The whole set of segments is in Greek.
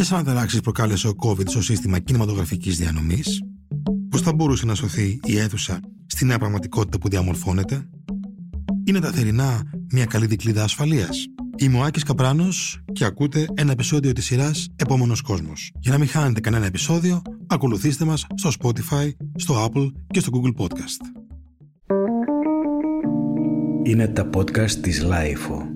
Ποιε αναταράξει προκάλεσε ο COVID στο σύστημα κινηματογραφικής διανομής, Πώς θα μπορούσε να σωθεί η αίθουσα στη νέα πραγματικότητα που διαμορφώνεται, Είναι τα θερινά μια καλή δικλίδα ασφαλείας. Είμαι ο Άκης Καπράνος και ακούτε ένα επεισόδιο της σειράς Επόμενος Κόσμος. Για να μην χάνετε κανένα επεισόδιο, ακολουθήστε μας στο Spotify, στο Apple και στο Google Podcast. Είναι τα podcast της Lifeo.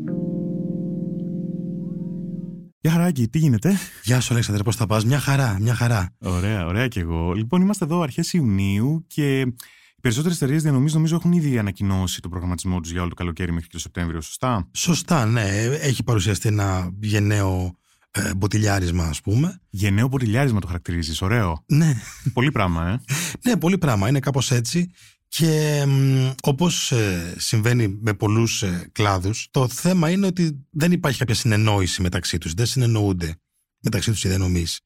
Γεια χαράκι, τι γίνεται; Γεια σου, Αλέξανδρε, πώς θα πας; Μια χαρά, μια χαρά. Ωραία, ωραία κι εγώ. Λοιπόν, είμαστε εδώ αρχές Ιουνίου και οι περισσότερες εταιρείες διανομής νομίζω έχουν ήδη ανακοινώσει το προγραμματισμό τους για όλο το καλοκαίρι μέχρι και το Σεπτέμβριο, σωστά; Σωστά, ναι. Έχει παρουσιαστεί ένα γενναίο ε, μποτιλιάρισμα, ας πούμε. Γενναίο μποτιλιάρισμα το χαρακτηρίζεις, ωραίο. Ναι. πολύ πράγμα, ε. ναι, πολύ πράγμα. Είναι κάπως έτσι. Και όπως ε, συμβαίνει με πολλούς ε, κλάδους, το θέμα είναι ότι δεν υπάρχει κάποια συνεννόηση μεταξύ τους, δεν συνεννοούνται μεταξύ τους οι διανομείς.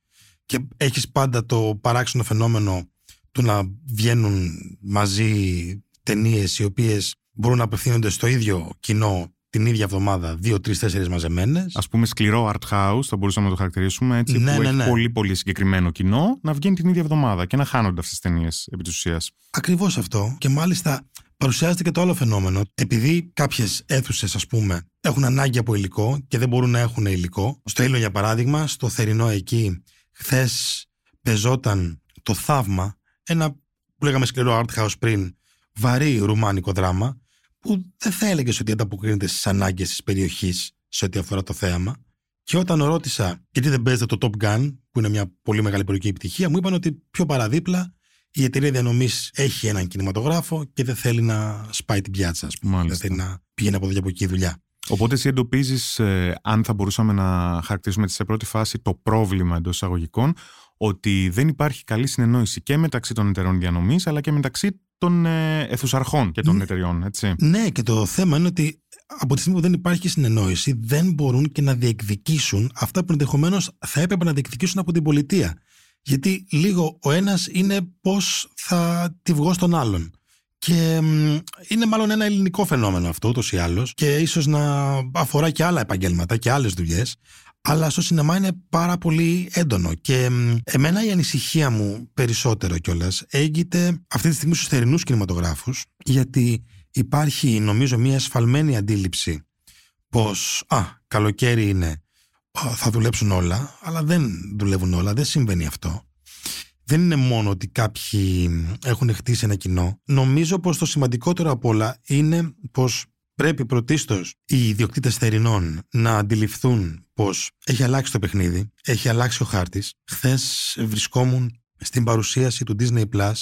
Και έχεις πάντα το παράξενο φαινόμενο του να βγαίνουν μαζί ταινίες οι οποίες μπορούν να απευθύνονται στο ίδιο κοινό την ίδια εβδομάδα, δύο, τρεις, τέσσερις μαζεμένες. Α πούμε, σκληρό art house, θα μπορούσαμε να το χαρακτηρίσουμε έτσι. Ναι, που ναι, έχει ναι. πολύ, πολύ συγκεκριμένο κοινό να βγαίνει την ίδια εβδομάδα και να χάνονται αυτές τις ταινίες επί της ουσίας. Ακριβώς αυτό. Και μάλιστα παρουσιάζεται και το άλλο φαινόμενο. Επειδή κάποιες αίθουσες, ας πούμε, έχουν ανάγκη από υλικό και δεν μπορούν να έχουν υλικό. Στο Ήλιο, για παράδειγμα, στο θερινό εκεί, χθες πεζόταν το θαύμα, ένα που λέγαμε σκληρό art house πριν, βαρύ ρουμάνικο δράμα, που δεν θα έλεγες ότι ανταποκρίνεται στις ανάγκες της περιοχής σε ό,τι αφορά το θέαμα. Και όταν ρώτησα γιατί δεν παίζετε το Top Gun, που είναι μια πολύ μεγάλη περιοχή επιτυχία, μου είπαν ότι πιο παραδίπλα η εταιρεία διανομής έχει έναν κινηματογράφο και δεν θέλει να σπάει την πιάτσα, ας πούμε. Δεν θέλει να πηγαίνει από εδώ και από εκεί η δουλειά. Οπότε εσύ εντοπίζεις, ε, αν θα μπορούσαμε να χαρακτηρίσουμε σε πρώτη φάση το πρόβλημα εντός εισαγωγικών, ότι δεν υπάρχει καλή συνεννόηση και μεταξύ των εταιρεών διανομής, αλλά και μεταξύ των ε, αιθουσαρχών και των Ναι. εταιριών, έτσι. Ναι, και το θέμα είναι ότι από τη στιγμή που δεν υπάρχει συνεννόηση, δεν μπορούν και να διεκδικήσουν αυτά που ενδεχομένως θα έπρεπε να διεκδικήσουν από την πολιτεία. Γιατί λίγο ο ένας είναι πώς θα τη βγω στον άλλον. Και μ, είναι μάλλον ένα ελληνικό φαινόμενο αυτό ούτως ή άλλως και ίσως να αφορά και άλλα επαγγέλματα και άλλες δουλειές. Αλλά στο σινεμά είναι πάρα πολύ έντονο. Και μ, εμένα η ανησυχία μου περισσότερο κιόλας έγκυται αυτή τη στιγμή στους θερινούς κινηματογράφους, γιατί υπάρχει νομίζω μια εσφαλμένη αντίληψη πως α, καλοκαίρι είναι, α, θα δουλέψουν όλα, αλλά δεν δουλεύουν όλα, δεν συμβαίνει αυτό. Δεν είναι μόνο ότι κάποιοι έχουν χτίσει ένα κοινό. Νομίζω πως το σημαντικότερο απ' όλα είναι πως πρέπει πρωτίστως οι ιδιοκτήτες θερινών να αντιληφθούν πως έχει αλλάξει το παιχνίδι, έχει αλλάξει ο χάρτης. Χθες βρισκόμουν στην παρουσίαση του Disney Plus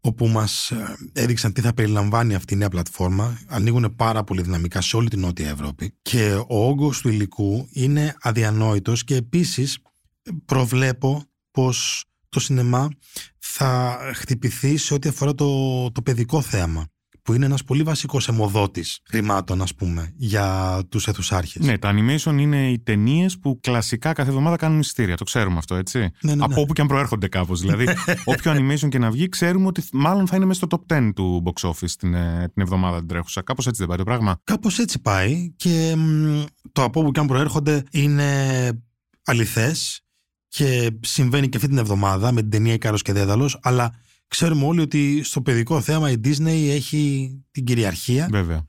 όπου μας ε, έδειξαν τι θα περιλαμβάνει αυτή η νέα πλατφόρμα. Ανοίγουν πάρα πολύ δυναμικά σε όλη την Νότια Ευρώπη και ο όγκος του υλικού είναι αδιανόητος και επίσης προβλέπω πως το σινεμά θα χτυπηθεί σε ό,τι αφορά το, το παιδικό θέαμα που είναι ένας πολύ βασικός αιμοδότης χρημάτων ας πούμε για τους αιθουσάρχες. Ναι, τα animation είναι οι ταινίες που κλασικά κάθε εβδομάδα κάνουν εισιτήρια. Το ξέρουμε αυτό, έτσι. Ναι, ναι, ναι. Από όπου και αν προέρχονται κάπως. δηλαδή, όποιο animation και να βγει, ξέρουμε ότι μάλλον θα είναι μέσα στο top 10 του box office την, ε, την εβδομάδα την τρέχουσα. Κάπως έτσι δεν πάει το πράγμα. Κάπως έτσι πάει και μ, το από όπου και αν προέρχονται είναι αληθές και συμβαίνει και αυτή την εβδομάδα με την ταινία Ικάρος και Δέδαλος αλλά ξέρουμε όλοι ότι στο παιδικό θέαμα η Disney έχει την κυριαρχία Βέβαια.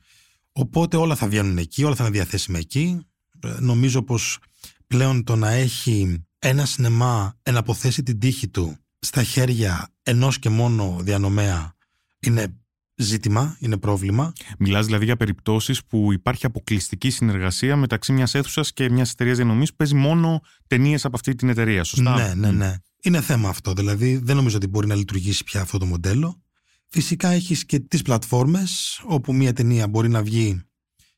οπότε όλα θα βγαίνουν εκεί, όλα θα είναι διαθέσιμα εκεί Ε, νομίζω πως πλέον το να έχει ένα σινεμά εναποθέσει την τύχη του στα χέρια ενός και μόνο διανομέα είναι ζήτημα, είναι πρόβλημα Μιλάς δηλαδή για περιπτώσεις που υπάρχει αποκλειστική συνεργασία μεταξύ μιας αίθουσας και μιας εταιρείας διανομής που παίζει μόνο ταινίες από αυτή την εταιρεία, σωστά; Ναι, ναι, ναι. Είναι θέμα αυτό. Δηλαδή δεν νομίζω ότι μπορεί να λειτουργήσει πια αυτό το μοντέλο. Φυσικά έχεις και τις πλατφόρμες όπου μια ταινία μπορεί να βγει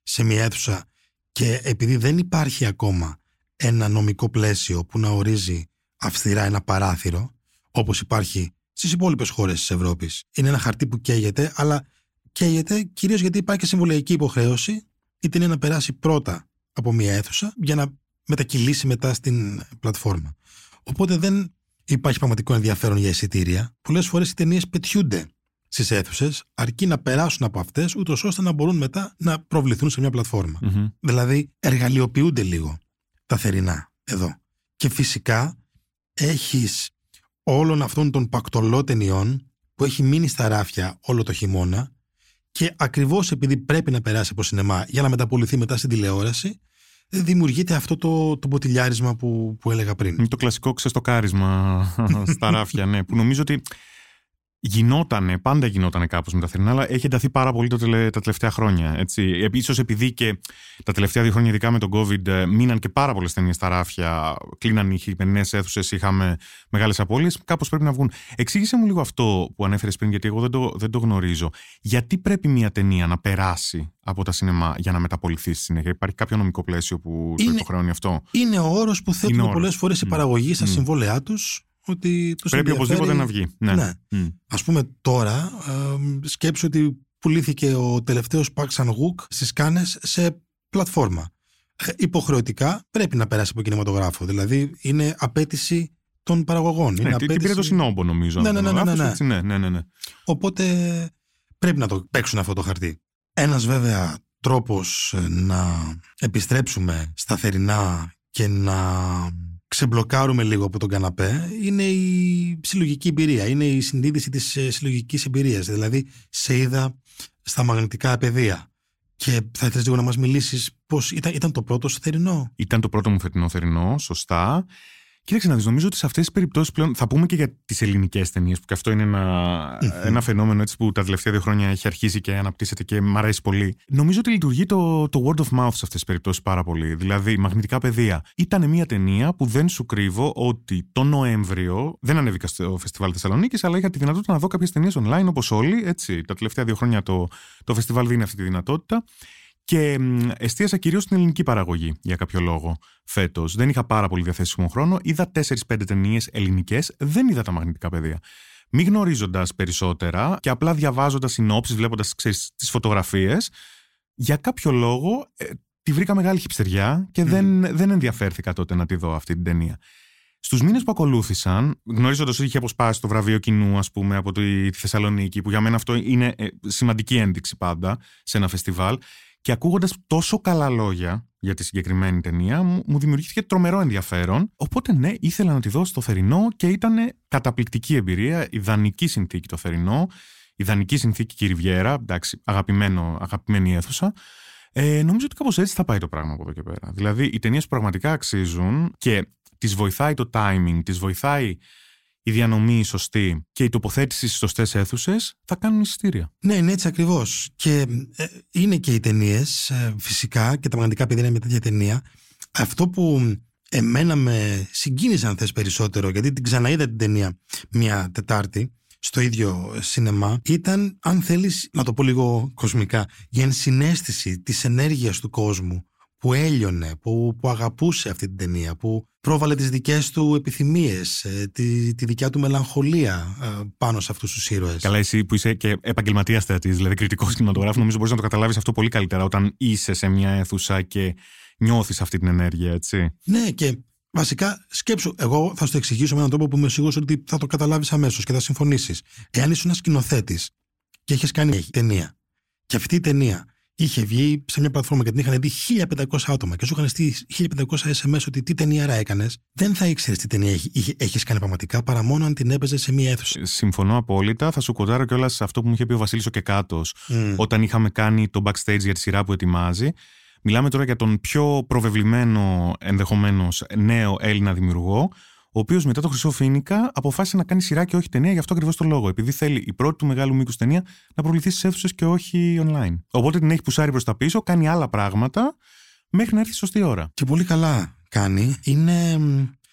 σε μια αίθουσα και επειδή δεν υπάρχει ακόμα ένα νομικό πλαίσιο που να ορίζει αυστηρά ένα παράθυρο όπως υπάρχει στις υπόλοιπες χώρες της Ευρώπης. Είναι ένα χαρτί που καίγεται αλλά καίγεται κυρίως γιατί υπάρχει και συμβολιακή υποχρέωση η ταινία να περάσει πρώτα από μια αίθουσα για να μετακυλήσει μετά στην πλατφόρμα. Οπότε δεν υπάρχει πραγματικό ενδιαφέρον για εισιτήρια. Πολλέ φορές οι ταινίες πετιούνται στις αίθουσες, αρκεί να περάσουν από αυτές, ούτως ώστε να μπορούν μετά να προβληθούν σε μια πλατφόρμα. Μμμ. Δηλαδή, εργαλειοποιούνται λίγο τα θερινά εδώ. Και φυσικά έχεις όλων αυτών των πακτολό ταινιών που έχει μείνει στα ράφια όλο το χειμώνα και ακριβώς επειδή πρέπει να περάσει από σινεμά για να μεταπολυθεί μετά στην τηλεόραση δημιουργείται αυτό το, το ποτηλιάρισμα που, που έλεγα πριν. Είναι το κλασικό ξεστοκάρισμα στα ράφια, ναι, που νομίζω ότι γινότανε, πάντα γινότανε κάπως με τα θερινά, αλλά έχει ενταθεί πάρα πολύ τα τελευταία χρόνια. Έτσι. Ίσως επειδή και τα τελευταία δύο χρόνια, ειδικά με τον COVID, ε, μείναν και πάρα πολλές ταινίες στα ράφια, κλείναν οι χειμερινές αίθουσες, είχαμε μεγάλες απώλειες, κάπως πρέπει να βγουν. Εξήγησε μου λίγο αυτό που ανέφερες πριν, γιατί εγώ δεν το, δεν το γνωρίζω. Γιατί πρέπει μια ταινία να περάσει από τα σινεμά για να μεταπολυθεί στη συνέχεια; Υπάρχει κάποιο νομικό πλαίσιο που είναι, το υποχρεώνει αυτό; Είναι ο όρος που θέτουν πολλές φορές η παραγωγή στα mm. συμβόλαιά τους ότι τους Πρέπει οπωσδήποτε να βγει. Ναι. ναι. Ας πούμε τώρα ε, σκέψου ότι πουλήθηκε ο τελευταίος Pax and Wook στις Κάνες σε πλατφόρμα. Ε, υποχρεωτικά πρέπει να περάσει από κινηματογράφο. Δηλαδή είναι απέτηση των παραγωγών. Ναι, είναι απέτηση... Την πήρε το συνόμπο νομίζω. Ναι, ναι, ναι, ναι, ναι. ναι, ναι, ναι, ναι. Οπότε πρέπει να το παίξουν αυτό το χαρτί. Ένας βέβαια τρόπος ε, να επιστρέψουμε σταθερινά και να ξεμπλοκάρουμε λίγο από τον καναπέ είναι η συλλογική εμπειρία, είναι η συνείδηση της ε, συλλογικής εμπειρίας. Δηλαδή, σε είδα στα μαγνητικά πεδία και θα ήθελες λίγο να μας μιλήσεις πώς ήταν, ήταν το πρώτο σου θερινό; Ήταν το πρώτο μου φετινό θερινό, σωστά. Κοίταξε να δεις, νομίζω ότι σε αυτές τις περιπτώσεις πλέον. Θα πούμε και για τις ελληνικές ταινίες, που και αυτό είναι ένα, ένα φαινόμενο έτσι, που τα τελευταία δύο χρόνια έχει αρχίσει και αναπτύσσεται και μου αρέσει πολύ. Νομίζω ότι λειτουργεί το, το word of mouth σε αυτές τις περιπτώσεις πάρα πολύ. Δηλαδή, μαγνητικά πεδία. Ήταν μια ταινία που δεν σου κρύβω ότι το Νοέμβριο δεν ανέβηκα στο φεστιβάλ Θεσσαλονίκης, αλλά είχα τη δυνατότητα να δω κάποιες ταινίες online όπως όλοι. Έτσι, τα τελευταία δύο χρόνια το, το φεστιβάλ δίνει αυτή τη δυνατότητα. Και εστίασα κυρίως στην ελληνική παραγωγή για κάποιο λόγο φέτος. Δεν είχα πάρα πολύ διαθέσιμο χρόνο. Είδα 4-5 ταινίες ελληνικές, δεν είδα τα μαγνητικά πεδία. Μη γνωρίζοντας περισσότερα και απλά διαβάζοντας συνόψεις, βλέποντας τις φωτογραφίες, για κάποιο λόγο ε, τη βρήκα μεγάλη χυψτεριά και δεν, δεν ενδιαφέρθηκα τότε να τη δω αυτή την ταινία. Στους μήνες που ακολούθησαν, γνωρίζοντας ότι είχε αποσπάσει το βραβείο κοινού, ας πούμε, από τη Θεσσαλονίκη, που για μένα αυτό είναι ε, σημαντική ένδειξη πάντα σε ένα φεστιβάλ, και ακούγοντας τόσο καλά λόγια για τη συγκεκριμένη ταινία, μου δημιουργήθηκε τρομερό ενδιαφέρον. Οπότε ναι, ήθελα να τη δω στο θερινό και ήταν καταπληκτική εμπειρία. Ιδανική συνθήκη το θερινό, ιδανική συνθήκη και η Ριβιέρα. Εντάξει, αγαπημένο, αγαπημένη αίθουσα. Ε, νομίζω ότι κάπως έτσι θα πάει το πράγμα από εδώ και πέρα. Δηλαδή, οι ταινίες που πραγματικά αξίζουν και τις βοηθάει το timing, τις βοηθάει η διανομή σωστή και η τοποθέτηση στις σωστές αίθουσες θα κάνουν εισιτήρια. Ναι, είναι έτσι ακριβώς. Και ε, είναι και οι ταινίες, ε, φυσικά, και τα μαγνητικά παιδιά είναι με τέτοια ταινία. Αυτό που εμένα με συγκίνησε, αν θες περισσότερο, γιατί την ξαναείδα την ταινία μια Τετάρτη στο ίδιο σινεμά, ήταν, αν θέλεις να το πω λίγο κοσμικά, η ενσυναίσθηση της ενέργειας του κόσμου που έλειωνε, που, που αγαπούσε αυτή την ταινία, που πρόβαλε τις δικές του επιθυμίες, ε, τη, τη δικιά του μελαγχολία ε, πάνω σε αυτούς τους ήρωες. Καλά, εσύ που είσαι και επαγγελματίας θεατής, δηλαδή κριτικός κινηματογράφου, νομίζω μπορείς να το καταλάβεις αυτό πολύ καλύτερα όταν είσαι σε μια αίθουσα και νιώθεις αυτή την ενέργεια, έτσι. Ναι, και βασικά σκέψου, εγώ θα σου το εξηγήσω με έναν τρόπο που είμαι σίγουρος ότι θα το καταλάβεις αμέσως και θα συμφωνήσεις. Εάν είσαι ένας σκηνοθέτης και έχεις κάνει ταινία και αυτή η ταινία είχε βγει σε μια πλατφόρμα και την είχαν δει 1500 άτομα και σου είχαν στείλει 1500 SMS ότι τι ταινία έκανες, δεν θα ήξερες τι ταινία έχεις κάνει πραγματικά παρά μόνο αν την έπαιζες σε μια αίθουσα. Συμφωνώ απόλυτα. Θα σου κοντάρω κιόλας σε αυτό που μου είχε πει ο Βασίλης ο Κεκάτος mm. όταν είχαμε κάνει το backstage για τη σειρά που ετοιμάζει. Μιλάμε τώρα για τον πιο προβεβλημένο ενδεχομένως νέο Έλληνα δημιουργό, ο οποίος μετά το Χρυσό Φίνικα αποφάσισε να κάνει σειρά και όχι ταινία γι' αυτό ακριβώς το λόγο. Επειδή θέλει η πρώτη του μεγάλου μήκους ταινία να προβληθεί στις αίθουσες και όχι online. Οπότε την έχει πουσάρει προς τα πίσω, κάνει άλλα πράγματα μέχρι να έρθει σωστή ώρα. Και πολύ καλά κάνει. Είναι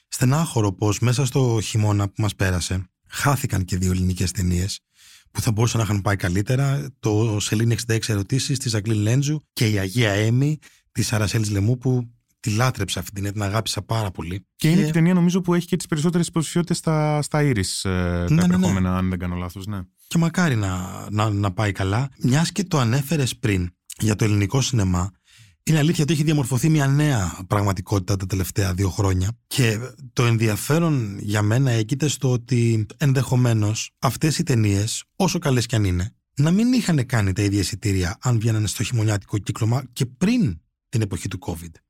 στενάχωρο πως μέσα στο χειμώνα που μας πέρασε χάθηκαν και δύο ελληνικές ταινίες που θα μπορούσαν να είχαν πάει καλύτερα. Το Σελήνη 66 ερωτήσεις της Ζαγκλίν Λέντζου και η Αγία Έμι της Αρασέλη Λεμού που τη λάτρεψα αυτή την ταινία, την αγάπησα πάρα πολύ. Και, είναι και η ταινία νομίζω που έχει και τις περισσότερες υποψηφιότητες στα, στα Iris, ε, ναι, τα ναι, ναι. επερχόμενα, ναι. αν δεν κάνω λάθος. Ναι. Και μακάρι να, να, να πάει καλά. Μιας και το ανέφερες πριν για το ελληνικό σινεμά, είναι αλήθεια ότι έχει διαμορφωθεί μια νέα πραγματικότητα τα τελευταία δύο χρόνια. Και το ενδιαφέρον για μένα έγκυται στο ότι ενδεχομένως αυτές οι ταινίες, όσο καλές κι αν είναι, να μην είχαν κάνει τα ίδια εισιτήρια αν βγαίνανε στο χειμωνιάτικο κύκλωμα και πριν την εποχή του COVID.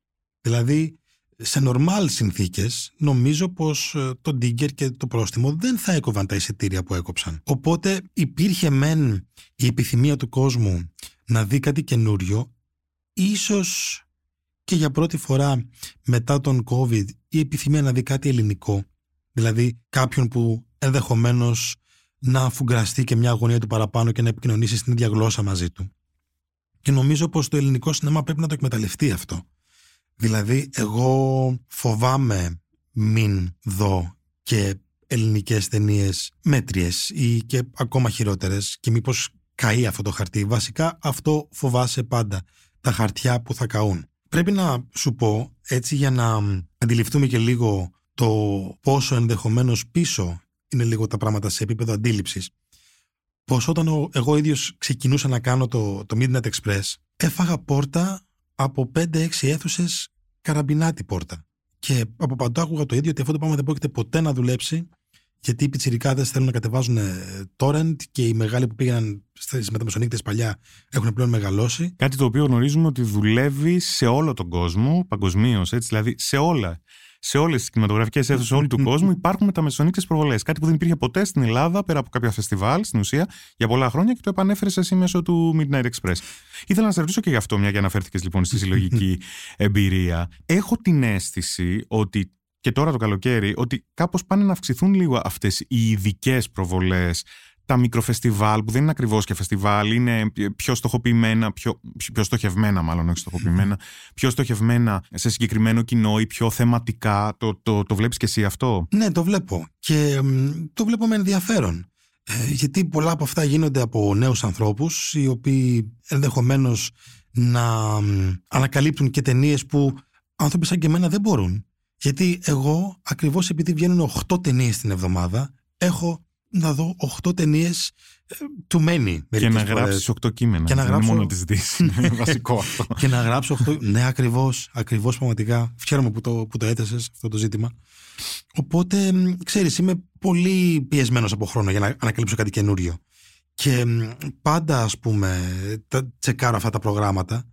Δηλαδή, σε νορμάλ συνθήκες νομίζω πως ε, το Digger και το πρόστιμο δεν θα έκοβαν τα εισιτήρια που έκοψαν. Οπότε υπήρχε μεν η επιθυμία του κόσμου να δει κάτι καινούριο, ίσως και για πρώτη φορά μετά τον COVID η επιθυμία να δει κάτι ελληνικό, δηλαδή κάποιον που ενδεχομένως να αφουγκραστεί και μια αγωνία του παραπάνω και να επικοινωνήσει στην ίδια γλώσσα μαζί του. Και νομίζω πως το ελληνικό σινέμα πρέπει να το εκμεταλλευτεί αυτό. Δηλαδή, εγώ φοβάμαι μην δω και ελληνικές ταινίες μέτριες ή και ακόμα χειρότερες και μήπως καεί αυτό το χαρτί. Βασικά αυτό φοβάσαι πάντα, τα χαρτιά που θα καούν. Πρέπει να σου πω, έτσι για να αντιληφθούμε και λίγο το πόσο ενδεχομένως πίσω είναι λίγο τα πράγματα σε επίπεδο αντίληψης. Πως όταν εγώ ίδιος ξεκινούσα να κάνω το, το Midnight Express, έφαγα πόρτα από 5-6 αίθουσες καραμπινάτη πόρτα. Και από παντού άκουγα το ίδιο ότι αυτό το πράγμα δεν πρόκειται ποτέ να δουλέψει, γιατί οι πιτσιρικάδες θέλουν να κατεβάζουν torrent και οι μεγάλοι που πήγαιναν στις μεταμεσονύκτες παλιά έχουν πλέον μεγαλώσει. Κάτι το οποίο γνωρίζουμε ότι δουλεύει σε όλο τον κόσμο, παγκοσμίως, δηλαδή σε όλα σε όλες τις κινηματογραφικές αίθουσες όλου του κόσμου υπάρχουν μεταμεσονύκτε προβολές. Κάτι που δεν υπήρχε ποτέ στην Ελλάδα πέρα από κάποια φεστιβάλ στην ουσία για πολλά χρόνια και το επανέφερες εσύ μέσω του Midnight Express. Ήθελα να σε ρωτήσω και γι' αυτό, μια και αναφέρθηκες λοιπόν στη συλλογική εμπειρία. Έχω την αίσθηση ότι και τώρα το καλοκαίρι, ότι κάπως πάνε να αυξηθούν λίγο αυτές οι ειδικές προβολές τα μικροφεστιβάλ που δεν είναι ακριβώς και φεστιβάλ, είναι πιο στοχοποιημένα, πιο, πιο στοχευμένα μάλλον, όχι στοχοποιημένα, πιο στοχευμένα σε συγκεκριμένο κοινό ή πιο θεματικά. Το, το, το βλέπεις και εσύ αυτό; Ναι, το βλέπω και το βλέπω με ενδιαφέρον. Ε, γιατί πολλά από αυτά γίνονται από νέους ανθρώπους οι οποίοι ενδεχομένως να ανακαλύπτουν και ταινίες που άνθρωποι σαν και εμένα δεν μπορούν. Γιατί εγώ, ακριβώς επειδή βγαίνουν 8 ταινίες την εβδομάδα, έχω να δω 8 ταινίες ε, του μένει. Και να γράψεις 8 κείμενα. Και να γράψω... μόνο της δύσης. Είναι βασικό αυτό. και να γράψω 8. ναι, ακριβώς. Ακριβώς πραγματικά. Χαίρομαι που το, που το έθεσε αυτό το ζήτημα. Οπότε, ξέρεις, είμαι πολύ πιεσμένος από χρόνο για να ανακαλύψω κάτι καινούριο. Και πάντα, ας πούμε, τα, τσεκάρω αυτά τα προγράμματα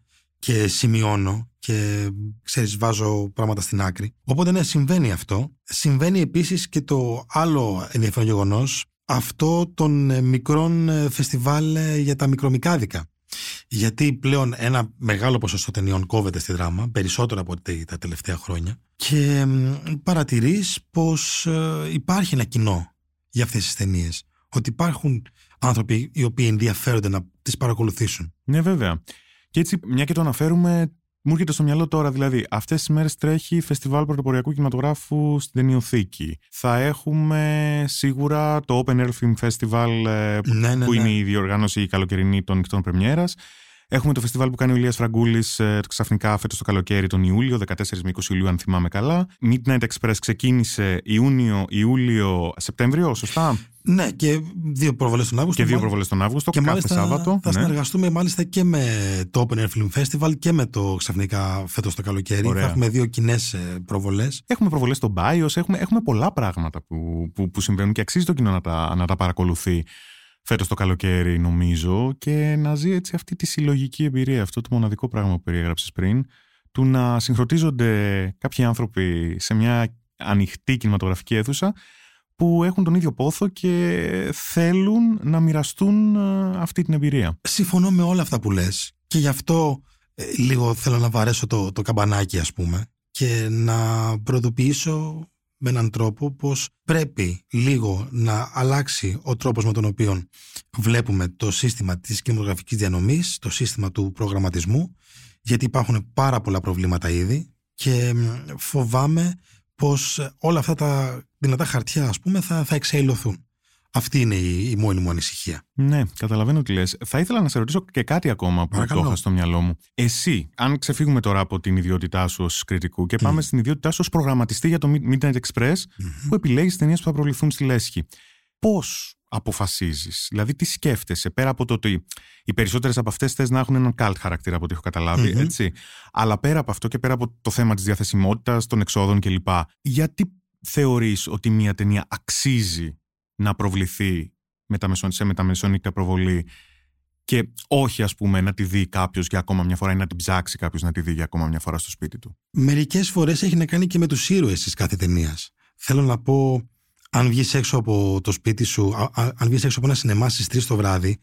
και σημειώνω και ξέρεις βάζω πράγματα στην άκρη. Οπότε ναι, συμβαίνει αυτό. Συμβαίνει επίσης και το άλλο ενδιαφέρον γεγονός, αυτό των ε, μικρών ε, φεστιβάλ ε, για τα μικρομικάδικα. Γιατί πλέον ένα μεγάλο ποσοστό ταινιών κόβεται στη δράμα, περισσότερο από τα τελευταία χρόνια και παρατηρείς πως υπάρχει ένα κοινό για αυτές τις ταινίες. Ότι υπάρχουν άνθρωποι οι οποίοι ενδιαφέρονται να τις παρακολουθήσουν. Ναι βέβαια. Και έτσι, μια και το αναφέρουμε, μου έρχεται στο μυαλό τώρα, δηλαδή, αυτές τις μέρες τρέχει φεστιβάλ πρωτοποριακού κινηματογράφου στην Ταινιοθήκη. Θα έχουμε σίγουρα το Open Air Film Festival, ε, ναι, ναι, που ναι. είναι η διοργάνωση η καλοκαιρινή των νυχτών Πρεμιέρας. Έχουμε το φεστιβάλ που κάνει ο Ηλίας Φραγκούλης ε, ξαφνικά φέτος το καλοκαίρι τον Ιούλιο, 14 με 20 Ιουλίου αν θυμάμαι καλά. Midnight Express ξεκίνησε Ιούνιο, Ιούλιο, Σεπτέμβριο, σωστά; Ναι, και δύο προβολές τον Αύγουστο. Και δύο προβολές τον Αύγουστο, και κάθε μάλιστα Σάββατο. Θα ναι. συνεργαστούμε μάλιστα και με το Open Air Film Festival και με το ξαφνικά φέτος το καλοκαίρι. Ωραία. Θα έχουμε δύο κοινές ε, προβολές. Έχουμε προβολές στο Bios, έχουμε, έχουμε πολλά πράγματα που, που, που συμβαίνουν και αξίζει το κοινό να τα, να τα παρακολουθεί φέτος το καλοκαίρι νομίζω και να ζει έτσι αυτή τη συλλογική εμπειρία, αυτό το μοναδικό πράγμα που περιέγραψες πριν, του να συγχρονίζονται κάποιοι άνθρωποι σε μια ανοιχτή κινηματογραφική αίθουσα που έχουν τον ίδιο πόθο και θέλουν να μοιραστούν ε, αυτή την εμπειρία. Συμφωνώ με όλα αυτά που λες και γι' αυτό ε, λίγο θέλω να βαρέσω το, το καμπανάκι ας πούμε και να προειδοποιήσω με έναν τρόπο πως πρέπει λίγο να αλλάξει ο τρόπος με τον οποίο βλέπουμε το σύστημα της κινηματογραφικής διανομής, το σύστημα του προγραμματισμού, γιατί υπάρχουν πάρα πολλά προβλήματα ήδη και φοβάμαι πως όλα αυτά τα δυνατά χαρτιά ας πούμε θα, θα εξαϊλωθούν. Αυτή είναι η, η μόνη μου ανησυχία. Ναι, καταλαβαίνω τι λες. Θα ήθελα να σε ρωτήσω και κάτι ακόμα που το είχα στο μυαλό μου. Εσύ, αν ξεφύγουμε τώρα από την ιδιότητά σου ως κριτικού και πάμε στην ιδιότητά σου ως προγραμματιστή για το Midnight Express, που επιλέγεις ταινίες που θα προβληθούν στη Λέσχη. Πώς αποφασίζεις, δηλαδή τι σκέφτεσαι, πέρα από το ότι οι περισσότερες από αυτές θες να έχουν έναν cult χαρακτήρα από ό,τι έχω έτσι. Αλλά πέρα από αυτό και πέρα από το θέμα της διαθεσιμότητας, των εξόδων κλπ. Γιατί θεωρείς ότι μια ταινία αξίζει να προβληθεί με τα σε μεταμεσονύκτα προβολή και όχι ας πούμε να τη δει κάποιος για ακόμα μια φορά ή να την ψάξει κάποιος να τη δει για ακόμα μια φορά στο σπίτι του. Μερικές φορές έχει να κάνει και με τους ήρωες της κάθε ταινίας. Θέλω να πω, αν βγεις έξω από το σπίτι σου, α, α, αν βγεις έξω από ένα σινεμά στις 3 το βράδυ,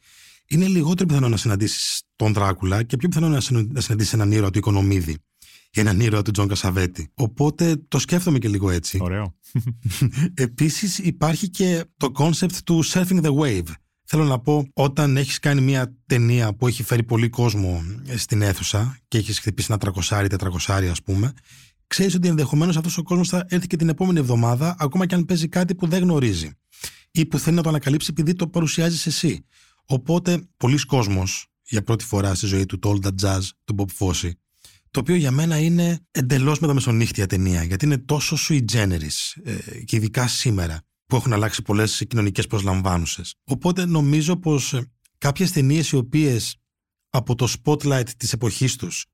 είναι λιγότερο πιθανό να συναντήσεις τον Δράκουλα και πιο πιθανό να συναντήσεις έναν ήρωα του Οικονομίδη ή έναν ήρωα του Τζον Κασαβέτη. Οπότε το σκέφτομαι και λίγο έτσι. Ωραίο. Επίσης υπάρχει και το concept του surfing the wave. Θέλω να πω, όταν έχεις κάνει μια ταινία που έχει φέρει πολύ κόσμο στην αίθουσα και έχεις χτυπήσει ένα τρακοσάρι, τετρακοσάρι, ας πούμε, ξέρεις ότι ενδεχομένως αυτός ο κόσμος θα έρθει και την επόμενη εβδομάδα, ακόμα και αν παίζει κάτι που δεν γνωρίζει ή που θέλει να το ανακαλύψει επειδή το παρουσιάζεις εσύ. Οπότε, πολλοί κόσμος για πρώτη φορά στη ζωή του το All That Jazz του Bob Fosse, το οποίο για μένα είναι εντελώς μεταμεσονύχτια ταινία, γιατί είναι τόσο sui generis ε, και ειδικά σήμερα που έχουν αλλάξει πολλές κοινωνικές προσλαμβάνουσες. Οπότε νομίζω πως ε, κάποιες ταινίες οι οποίες από το spotlight της εποχής τους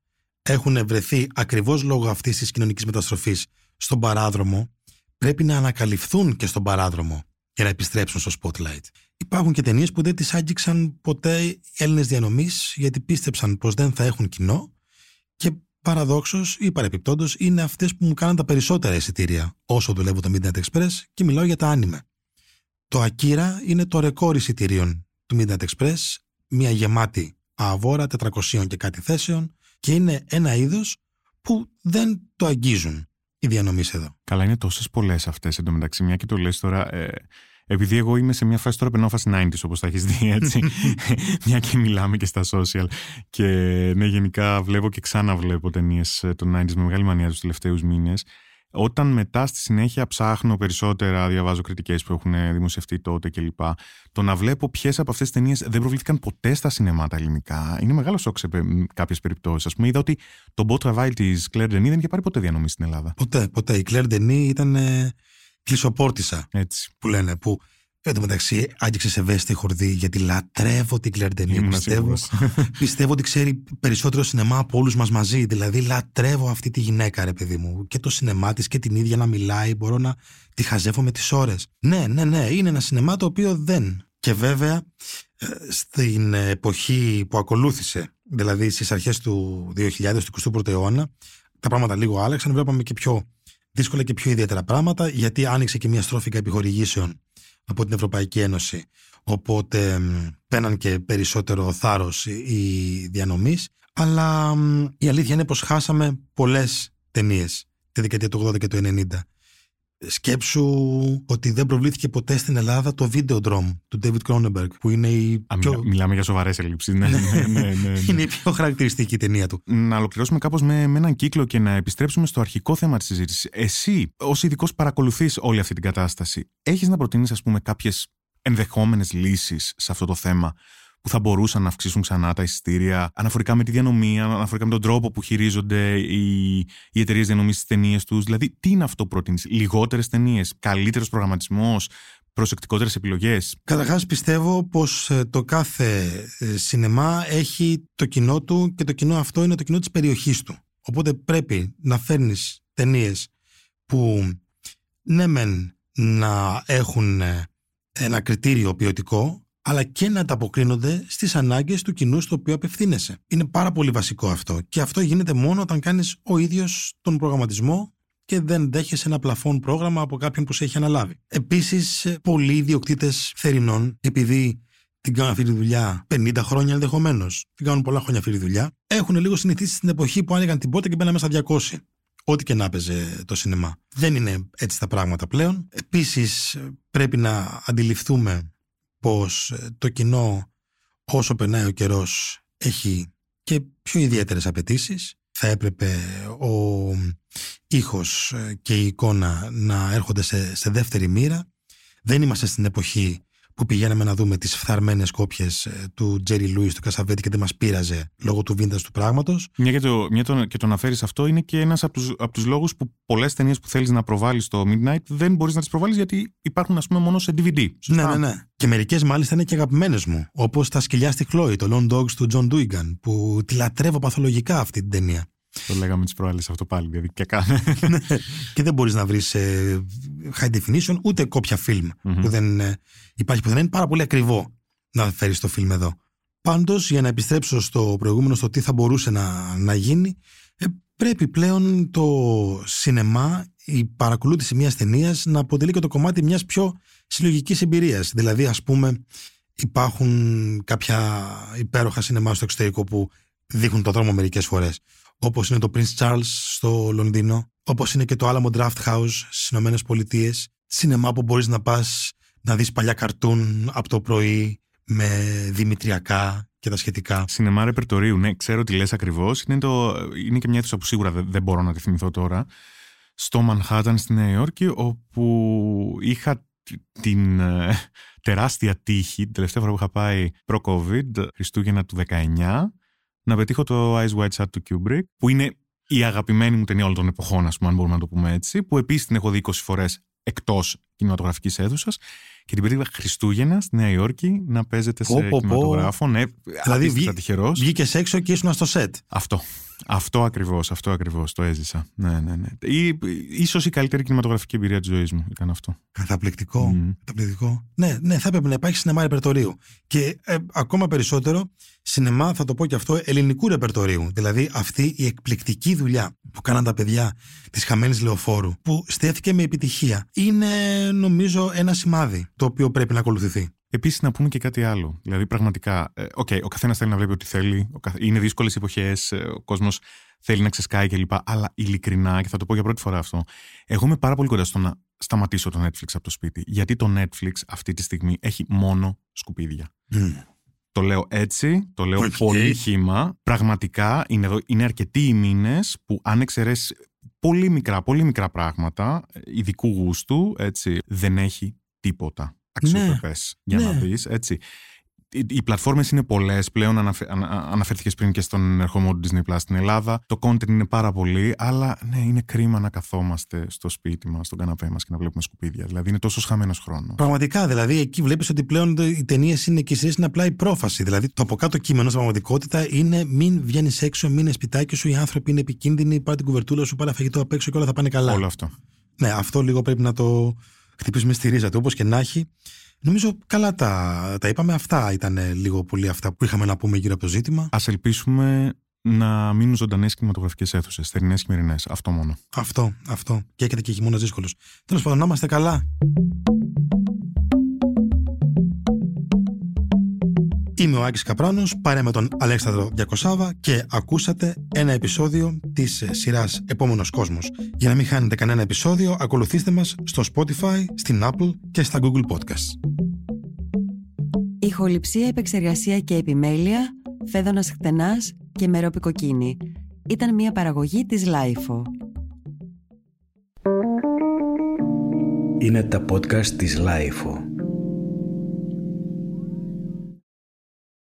έχουν βρεθεί ακριβώς λόγω αυτής της κοινωνικής μεταστροφής στον παράδρομο, πρέπει να ανακαλυφθούν και στον παράδρομο για να επιστρέψουν στο spotlight. Υπάρχουν και ταινίες που δεν τις άγγιξαν ποτέ οι Έλληνες διανομής γιατί πίστεψαν πως δεν θα έχουν κοινό και παραδόξως ή παρεπιπτόντως είναι αυτές που μου κάναν τα περισσότερα εισιτήρια όσο δουλεύω το Midnight Express και μιλάω για τα άνιμε. Το Akira είναι το ρεκόρ εισιτήριων του Midnight Express, μια γεμάτη αβόρα 400 και κάτι θέσεων και είναι ένα είδος που δεν το αγγίζουν οι διανομής εδώ. Καλά, είναι τόσες πολλές αυτές εντωμεταξύ. Μια και το λες τώρα, ε, επειδή εγώ είμαι σε μια φάση τώρα περνάω φάση 90s όπως τα έχεις δει έτσι, μια και μιλάμε και στα social και ναι γενικά βλέπω και ξαναβλέπω ταινίες των 90s με μεγάλη μανία τους τελευταίους μήνες όταν μετά στη συνέχεια ψάχνω περισσότερα, διαβάζω κριτικές που έχουν δημοσιευτεί τότε κλπ. Το να βλέπω ποιες από αυτές τις ταινίες δεν προβλήθηκαν ποτέ στα σινεμά τα ελληνικά είναι μεγάλο σοκ σε κάποιες περιπτώσεις. Α πούμε, είδα ότι το Beau Travail της Claire Denis δεν είχε πάρει ποτέ διανομή στην Ελλάδα. Ποτέ, ποτέ. Η Claire Denis ήταν κλεισοπόρτισα. Έτσι. Που λένε. Που Εν τω μεταξύ, άγγιξε σε βέστη χορδί γιατί λατρεύω την Κλέρ Πιστεύω, πιστεύω ότι ξέρει περισσότερο σινεμά από όλους μας μαζί. Δηλαδή, λατρεύω αυτή τη γυναίκα, ρε παιδί μου. Και το σινεμά της και την ίδια να μιλάει. Μπορώ να τη χαζεύω με τις ώρες. Ναι, ναι, ναι. Είναι ένα σινεμά το οποίο δεν. Και βέβαια, ε, στην εποχή που ακολούθησε, δηλαδή στις αρχές του 2000, του 21ου αιώνα, τα πράγματα λίγο άλλαξαν. Βλέπαμε και πιο δύσκολα και πιο ιδιαίτερα πράγματα, γιατί άνοιξε και μια στρόφικα επιχορηγήσεων από την Ευρωπαϊκή Ένωση. Οπότε πέναν και περισσότερο θάρρος οι διανομής. Αλλά η αλήθεια είναι πως χάσαμε πολλές ταινίες τη δεκαετία του 80 και του 90. Σκέψου ότι δεν προβλήθηκε ποτέ στην Ελλάδα το Videodrome του David Cronenberg που είναι η Α, πιο... Μιλάμε για σοβαρές ελλείψεις. Ναι, ναι, ναι, ναι, ναι, είναι η πιο χαρακτηριστική ταινία του. Να ολοκληρώσουμε κάπως με, με έναν κύκλο και να επιστρέψουμε στο αρχικό θέμα της συζήτησης. Εσύ, ως ειδικός παρακολουθείς όλη αυτή την κατάσταση, έχεις να προτείνεις, ας πούμε, κάποιες ενδεχόμενες λύσεις σε αυτό το θέμα που θα μπορούσαν να αυξήσουν ξανά τα εισιτήρια αναφορικά με τη διανομή, αναφορικά με τον τρόπο που χειρίζονται οι, οι εταιρείες διανομής στις ταινίες τους. Δηλαδή, τι είναι αυτό που προτείνεις, Λιγότερες ταινίες, καλύτερος προγραμματισμός, προσεκτικότερες επιλογές; Καταρχάς, πιστεύω πως ε, το κάθε ε, σινεμά έχει το κοινό του και το κοινό αυτό είναι το κοινό της περιοχής του. Οπότε πρέπει να φέρνεις ταινίες που ναι, μεν να έχουν ε, ένα κριτήριο ποιοτικό, αλλά και να ανταποκρίνονται στις ανάγκες του κοινού στο οποίο απευθύνεσαι. Είναι πάρα πολύ βασικό αυτό. Και αυτό γίνεται μόνο όταν κάνεις ο ίδιος τον προγραμματισμό και δεν δέχεσαι ένα πλαφόν πρόγραμμα από κάποιον που σε έχει αναλάβει. Επίσης, πολλοί ιδιοκτήτες θερινών, επειδή την κάνουν αυτή τη δουλειά 50 χρόνια ενδεχομένως, την κάνουν πολλά χρόνια αυτή τη δουλειά, έχουν λίγο συνηθίσει στην εποχή που άνοιγαν την πόρτα και μπαίναν μέσα 200. Ό,τι και να έπαιζε το σινεμά. Δεν είναι έτσι τα πράγματα πλέον. Επίσης, πρέπει να αντιληφθούμε πως ε, το κοινό όσο περνάει ο καιρός έχει και πιο ιδιαίτερες απαιτήσεις. Θα έπρεπε ο ήχος ε, και η εικόνα να έρχονται σε, σε δεύτερη μοίρα. Δεν είμαστε στην εποχή που πηγαίναμε να δούμε τις φθαρμένες κόπιες ε, του Τζέρι Λούις του Κασαβέτη και δεν μας πείραζε λόγω του βίντας του πράγματος. Μια και το, μια το, και το να φέρεις αυτό είναι και ένας από τους, από τους λόγους που πολλές ταινίες που θέλεις να προβάλλεις στο Midnight δεν μπορείς να τις προβάλλεις γιατί υπάρχουν ας πούμε μόνο σε DVD. Ναι, ναι, ναι. Και μερικές μάλιστα είναι και αγαπημένες μου, όπως τα σκυλιά στη Χλόη, το Lone Dogs του John Duigan, που τη λατρεύω παθολογικά αυτή την ταινία. Το λέγαμε τις προάλλες αυτό πάλι, δηλαδή και κάνε. Ναι. και δεν μπορείς να βρεις ε, high definition ούτε κόπια φιλμ που δεν ε, υπάρχει πουθενά. Είναι πάρα πολύ ακριβό να φέρεις το φιλμ εδώ. Πάντως, για να επιστρέψω στο προηγούμενο, στο τι θα μπορούσε να, να γίνει, ε, πρέπει πλέον το σινεμά, η παρακολούθηση μιας ταινίας να αποτελεί και το κομμάτι μιας πιο συλλογικής εμπειρίας. Δηλαδή, ας πούμε, υπάρχουν κάποια υπέροχα σινεμά στο εξωτερικό που δείχνουν το δρόμο μερικές φορές. Όπως είναι το Prince Charles στο Λονδίνο, όπως είναι και το Alamo Draft House στις Ηνωμένες Πολιτείες. Σινεμά που μπορείς να πας να δεις παλιά καρτούν από το πρωί με δημητριακά και τα σχετικά. Σινεμά ρεπερτορίου, ναι, ξέρω τι λες ακριβώς. Είναι, το, είναι και μια αίθουσα που σίγουρα δεν, μπορώ να τη θυμηθώ τώρα. Στο Μανχάταν στη Νέα Υόρκη, όπου είχα την ε, τεράστια τύχη, την τελευταία φορά που είχα πάει προ-COVID, Χριστούγεννα του 19, να πετύχω το Eyes Wide Shut του Kubrick, που είναι η αγαπημένη μου ταινία όλων των εποχών, ας πούμε, αν μπορούμε να το πούμε έτσι, που επίσης την έχω δει 20 φορές εκτός κινηματογραφικής αίθουσας και την περίοδο Χριστούγεννα στη Νέα Υόρκη να παίζεται σε πω, κινηματογράφο. Ναι, δηλαδή βγή, βγήκες έξω και ήσουν στο σετ. Αυτό. Αυτό ακριβώς, αυτό ακριβώς το έζησα. Ναι, ναι, ναι. Ή, ίσως η καλύτερη κινηματογραφική εμπειρία της ζωής μου ήταν αυτό. Καταπληκτικό. Mm. Καταπληκτικό. Ναι, ναι, θα έπρεπε να υπάρχει σινεμά ρεπερτορίου. Και ε, ακόμα περισσότερο σινεμά, θα το πω και αυτό, ελληνικού ρεπερτορίου. Δηλαδή αυτή η εκπληκτική δουλειά που κάναν τα παιδιά της χαμένης λεωφόρου, που στέθηκε με επιτυχία, είναι νομίζω ένα σημάδι το οποίο πρέπει να ακολουθηθεί. Επίσης, να πούμε και κάτι άλλο. Δηλαδή, πραγματικά, ε, okay, ο καθένας θέλει να βλέπει ό,τι θέλει. Είναι δύσκολες εποχές. Ε, ο κόσμος θέλει να ξεσκάει κλπ. Αλλά ειλικρινά, και θα το πω για πρώτη φορά αυτό, εγώ είμαι πάρα πολύ κοντά στο να σταματήσω το Netflix από το σπίτι. Γιατί το Netflix αυτή τη στιγμή έχει μόνο σκουπίδια. Το λέω έτσι, το λέω πολύ χήμα. Πραγματικά είναι, εδώ, είναι αρκετοί οι μήνες που αν εξαιρέσεις πολύ μικρά, πολύ μικρά πράγματα ε, ειδικού γούστου, έτσι, δεν έχει τίποτα αξιοπρεπές για να δεις. Έτσι. Οι πλατφόρμες είναι πολλές πλέον. Αναφε... Αναφέρθηκε πριν και στον ερχομό του Disney Plus στην Ελλάδα. Το content είναι πάρα πολύ, αλλά ναι, είναι κρίμα να καθόμαστε στο σπίτι μας, στον καναπέ μας και να βλέπουμε σκουπίδια. Δηλαδή είναι τόσο χαμένος χρόνος. Πραγματικά, δηλαδή εκεί βλέπεις ότι πλέον οι ταινίες είναι και οι είναι απλά η πρόφαση. Δηλαδή το από κάτω κείμενο στην πραγματικότητα είναι μην βγαίνεις έξω, μην είναι σπιτάκι σου, οι άνθρωποι είναι επικίνδυνοι, πάρει την κουβερτούλα σου, πάρει φαγητό απ' έξω και όλα θα πάνε καλά. Όλο αυτό. Ναι, αυτό λίγο πρέπει να το χτυπήσουμε στη ρίζα του, όπως και να έχει. Νομίζω καλά τα, τα είπαμε. Αυτά ήταν λίγο πολύ αυτά που είχαμε να πούμε γύρω από το ζήτημα. Α ελπίσουμε να μείνουν ζωντανές κινηματογραφικές αίθουσες, θερινές και μερινές. Αυτό μόνο. Αυτό, αυτό. Και έχετε και χειμώνας δύσκολος. Τέλος πάντων, να είμαστε καλά. Είμαι ο Άκης Καπράνος, παρέ με τον Αλέξανδρο Διακοσάβα και ακούσατε ένα επεισόδιο της σειράς Επόμενος Κόσμος. Για να μην χάνετε κανένα επεισόδιο, ακολουθήστε μας στο Spotify, στην Apple και στα Google Podcasts. Ηχοληψία, επεξεργασία και επιμέλεια, φέδωνας χτενάς και μερόπικοκίνη. Ήταν μια παραγωγή της Lifeo. Είναι τα podcast της Lifeo.